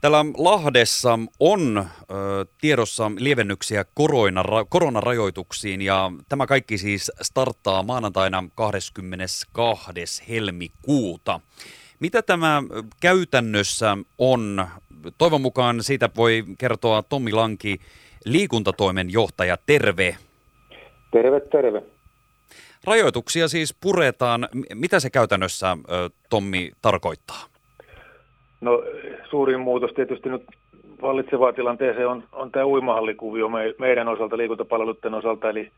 Täällä Lahdessa on ö, tiedossa lievennyksiä koronara- koronarajoituksiin ja tämä kaikki siis starttaa maanantaina 22. helmikuuta. Mitä tämä käytännössä on? Toivon mukaan siitä voi kertoa Tommi Lanki, liikuntatoimen johtaja. Terve. Terve, terve. Rajoituksia siis puretaan. Mitä se käytännössä, Tommi, tarkoittaa? No suurin muutos tietysti nyt vallitsevaan tilanteeseen on, on tämä uimahallikuvio me, meidän osalta, liikuntapalveluiden osalta, eli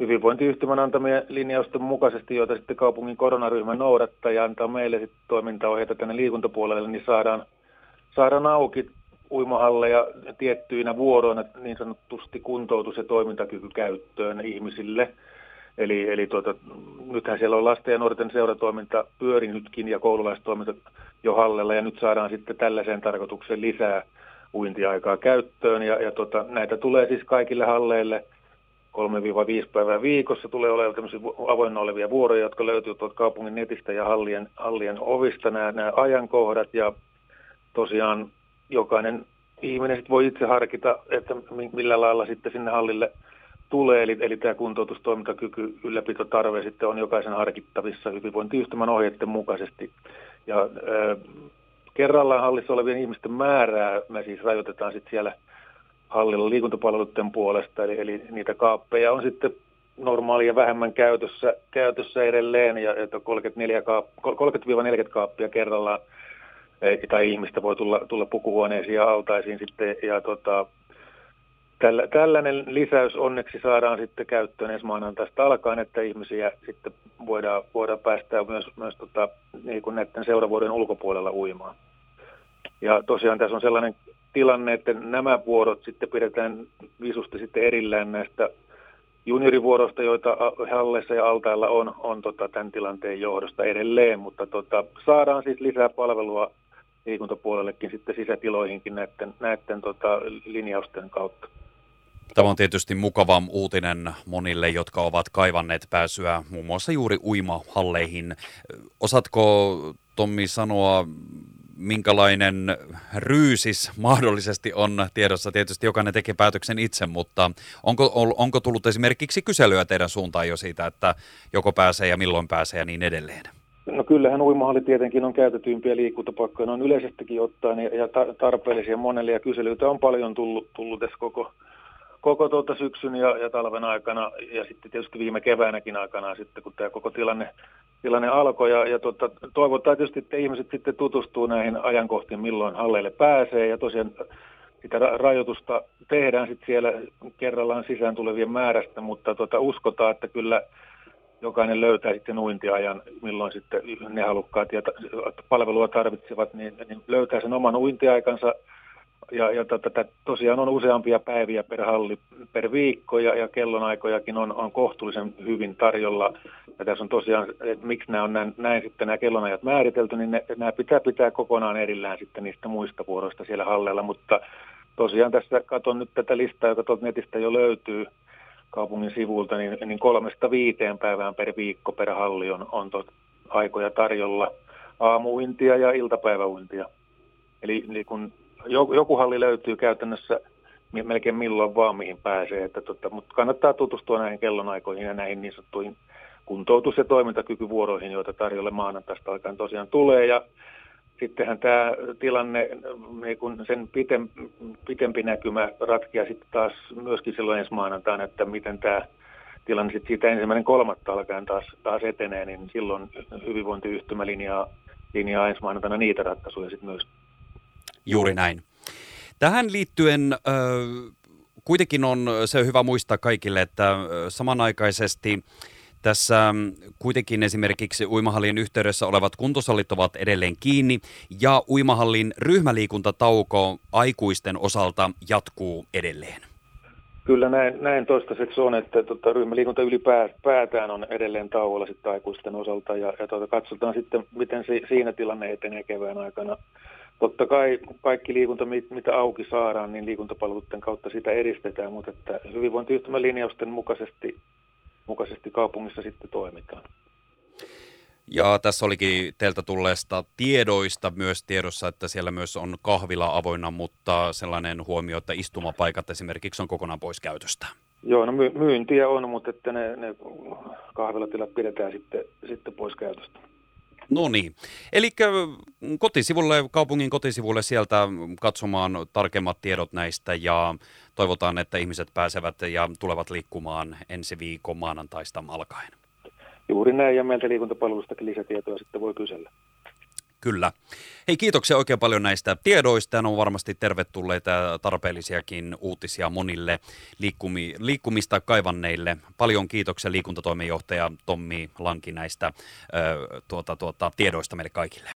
hyvinvointiyhtymän antamien linjausten mukaisesti, joita sitten kaupungin koronaryhmä noudattaa ja antaa meille sitten toimintaohjeita tänne liikuntapuolelle, niin saadaan, saadaan auki uimahalleja tiettyinä vuoroina niin sanotusti kuntoutus- ja toimintakyky käyttöön ihmisille. Eli, eli tuota, nythän siellä on lasten ja nuorten seuratoiminta pyörinytkin ja koululaistoiminta jo hallella ja nyt saadaan sitten tällaiseen tarkoitukseen lisää uintiaikaa käyttöön. Ja, ja tuota, näitä tulee siis kaikille halleille 3-5 päivää viikossa. Tulee olemaan tämmöisiä avoinna olevia vuoroja, jotka löytyy tuolta kaupungin netistä ja hallien, hallien ovista, nämä, nämä ajankohdat. Ja tosiaan jokainen ihminen voi itse harkita, että millä lailla sitten sinne hallille tulee, eli, eli tämä kuntoutustoimintakyky, ylläpitotarve sitten on jokaisen harkittavissa hyvinvointiyhtymän ohjeiden mukaisesti. Ja äh, kerrallaan hallissa olevien ihmisten määrää me siis rajoitetaan sitten siellä hallilla liikuntapalveluiden puolesta, eli, eli niitä kaappeja on sitten normaalia vähemmän käytössä, käytössä edelleen, ja että 30-40 kaappia kerrallaan tai ihmistä voi tulla, tulla pukuhuoneisiin ja altaisiin sitten, ja tota, tällä, tällainen lisäys onneksi saadaan sitten käyttöön ensi maanantaista alkaen, että ihmisiä sitten voidaan, voidaan päästää myös, myös tota, niin kuin näiden seuravuoden ulkopuolella uimaan. Ja tosiaan tässä on sellainen tilanne, että nämä vuorot sitten pidetään visusti sitten erillään näistä juniorivuoroista, joita halleissa ja altailla on, on tota, tämän tilanteen johdosta edelleen, mutta tota, saadaan siis lisää palvelua liikuntapuolellekin sitten sisätiloihinkin näiden, näiden tota, linjausten kautta. Tämä on tietysti mukava uutinen monille, jotka ovat kaivanneet pääsyä muun muassa juuri uimahalleihin. Osaatko Tommi sanoa, minkälainen ryysis mahdollisesti on tiedossa? Tietysti jokainen tekee päätöksen itse, mutta onko, onko tullut esimerkiksi kyselyä teidän suuntaan jo siitä, että joko pääsee ja milloin pääsee ja niin edelleen? No kyllähän uimahalli tietenkin on käytetyimpiä liikuntapaikkoja, ne on yleisestikin ottaen ja tarpeellisia monelle ja kyselyitä on paljon tullut, tullut tässä koko, koko tuota syksyn ja, ja talven aikana ja sitten tietysti viime keväänäkin aikana sitten, kun tämä koko tilanne, tilanne alkoi. Ja, ja tuota, toivotaan tietysti, että ihmiset sitten tutustuu näihin ajankohtiin, milloin halleille pääsee ja tosiaan sitä rajoitusta tehdään sitten siellä kerrallaan sisään tulevien määrästä, mutta tuota, uskotaan, että kyllä jokainen löytää sitten uintiajan, milloin sitten ne halukkaat ja palvelua tarvitsevat, niin, niin löytää sen oman uintiaikansa ja, ja tota, tosiaan on useampia päiviä per halli per viikko ja, ja kellonaikojakin on, on kohtuullisen hyvin tarjolla. Ja tässä on tosiaan, että miksi nämä on näin, näin sitten nämä kellonajat määritelty, niin ne, nämä pitää pitää kokonaan erillään sitten niistä muista vuoroista siellä hallella. Mutta tosiaan tässä katson nyt tätä listaa, joka tuolta netistä jo löytyy kaupungin sivulta, niin, niin kolmesta viiteen päivään per viikko per halli on, on aikoja tarjolla aamuintia ja iltapäiväuintia. Eli niin kun joku halli löytyy käytännössä melkein milloin vaan mihin pääsee, että tota, mutta kannattaa tutustua näihin kellonaikoihin ja näihin niin sanottuihin kuntoutus- ja toimintakykyvuoroihin, joita tarjolle maanantaista alkaen tosiaan tulee ja sittenhän tämä tilanne, niin kun sen pitem, pitempi näkymä ratkia sitten taas myöskin silloin ensi maanantaina, että miten tämä tilanne sitten siitä ensimmäinen kolmatta alkaen taas, taas etenee, niin silloin hyvinvointiyhtymä linjaa, linjaa ensi maanantaina niitä ratkaisuja sitten myös. Juuri näin. Tähän liittyen äh, kuitenkin on se hyvä muistaa kaikille, että samanaikaisesti tässä kuitenkin esimerkiksi uimahallin yhteydessä olevat kuntosallit ovat edelleen kiinni ja uimahallin ryhmäliikuntatauko aikuisten osalta jatkuu edelleen. Kyllä näin, näin toistaiseksi on, että tota, ryhmäliikunta ylipäätään on edelleen tauolla sitten aikuisten osalta ja, ja tota, katsotaan sitten, miten si, siinä tilanne etenee kevään aikana. Totta kai kaikki liikunta, mitä auki saadaan, niin liikuntapalveluiden kautta sitä edistetään, mutta että hyvinvointiyhtymän linjausten mukaisesti, mukaisesti kaupungissa sitten toimitaan. Ja tässä olikin teiltä tulleesta tiedoista myös tiedossa, että siellä myös on kahvila avoinna, mutta sellainen huomio, että istumapaikat esimerkiksi on kokonaan pois käytöstä. Joo, no myyntiä on, mutta että ne, ne kahvilatilat pidetään sitten, sitten pois käytöstä. No niin. Eli kotisivulle, kaupungin kotisivulle sieltä katsomaan tarkemmat tiedot näistä ja toivotaan, että ihmiset pääsevät ja tulevat liikkumaan ensi viikon maanantaista alkaen. Juuri näin ja meiltä liikuntapalvelustakin lisätietoa sitten voi kysellä. Kyllä. Hei, kiitoksia oikein paljon näistä tiedoista. Ne on varmasti tervetulleita ja tarpeellisiakin uutisia monille liikkumi, liikkumista kaivanneille. Paljon kiitoksia liikuntatoimenjohtaja Tommi Lanki näistä ö, tuota, tuota, tiedoista meille kaikille.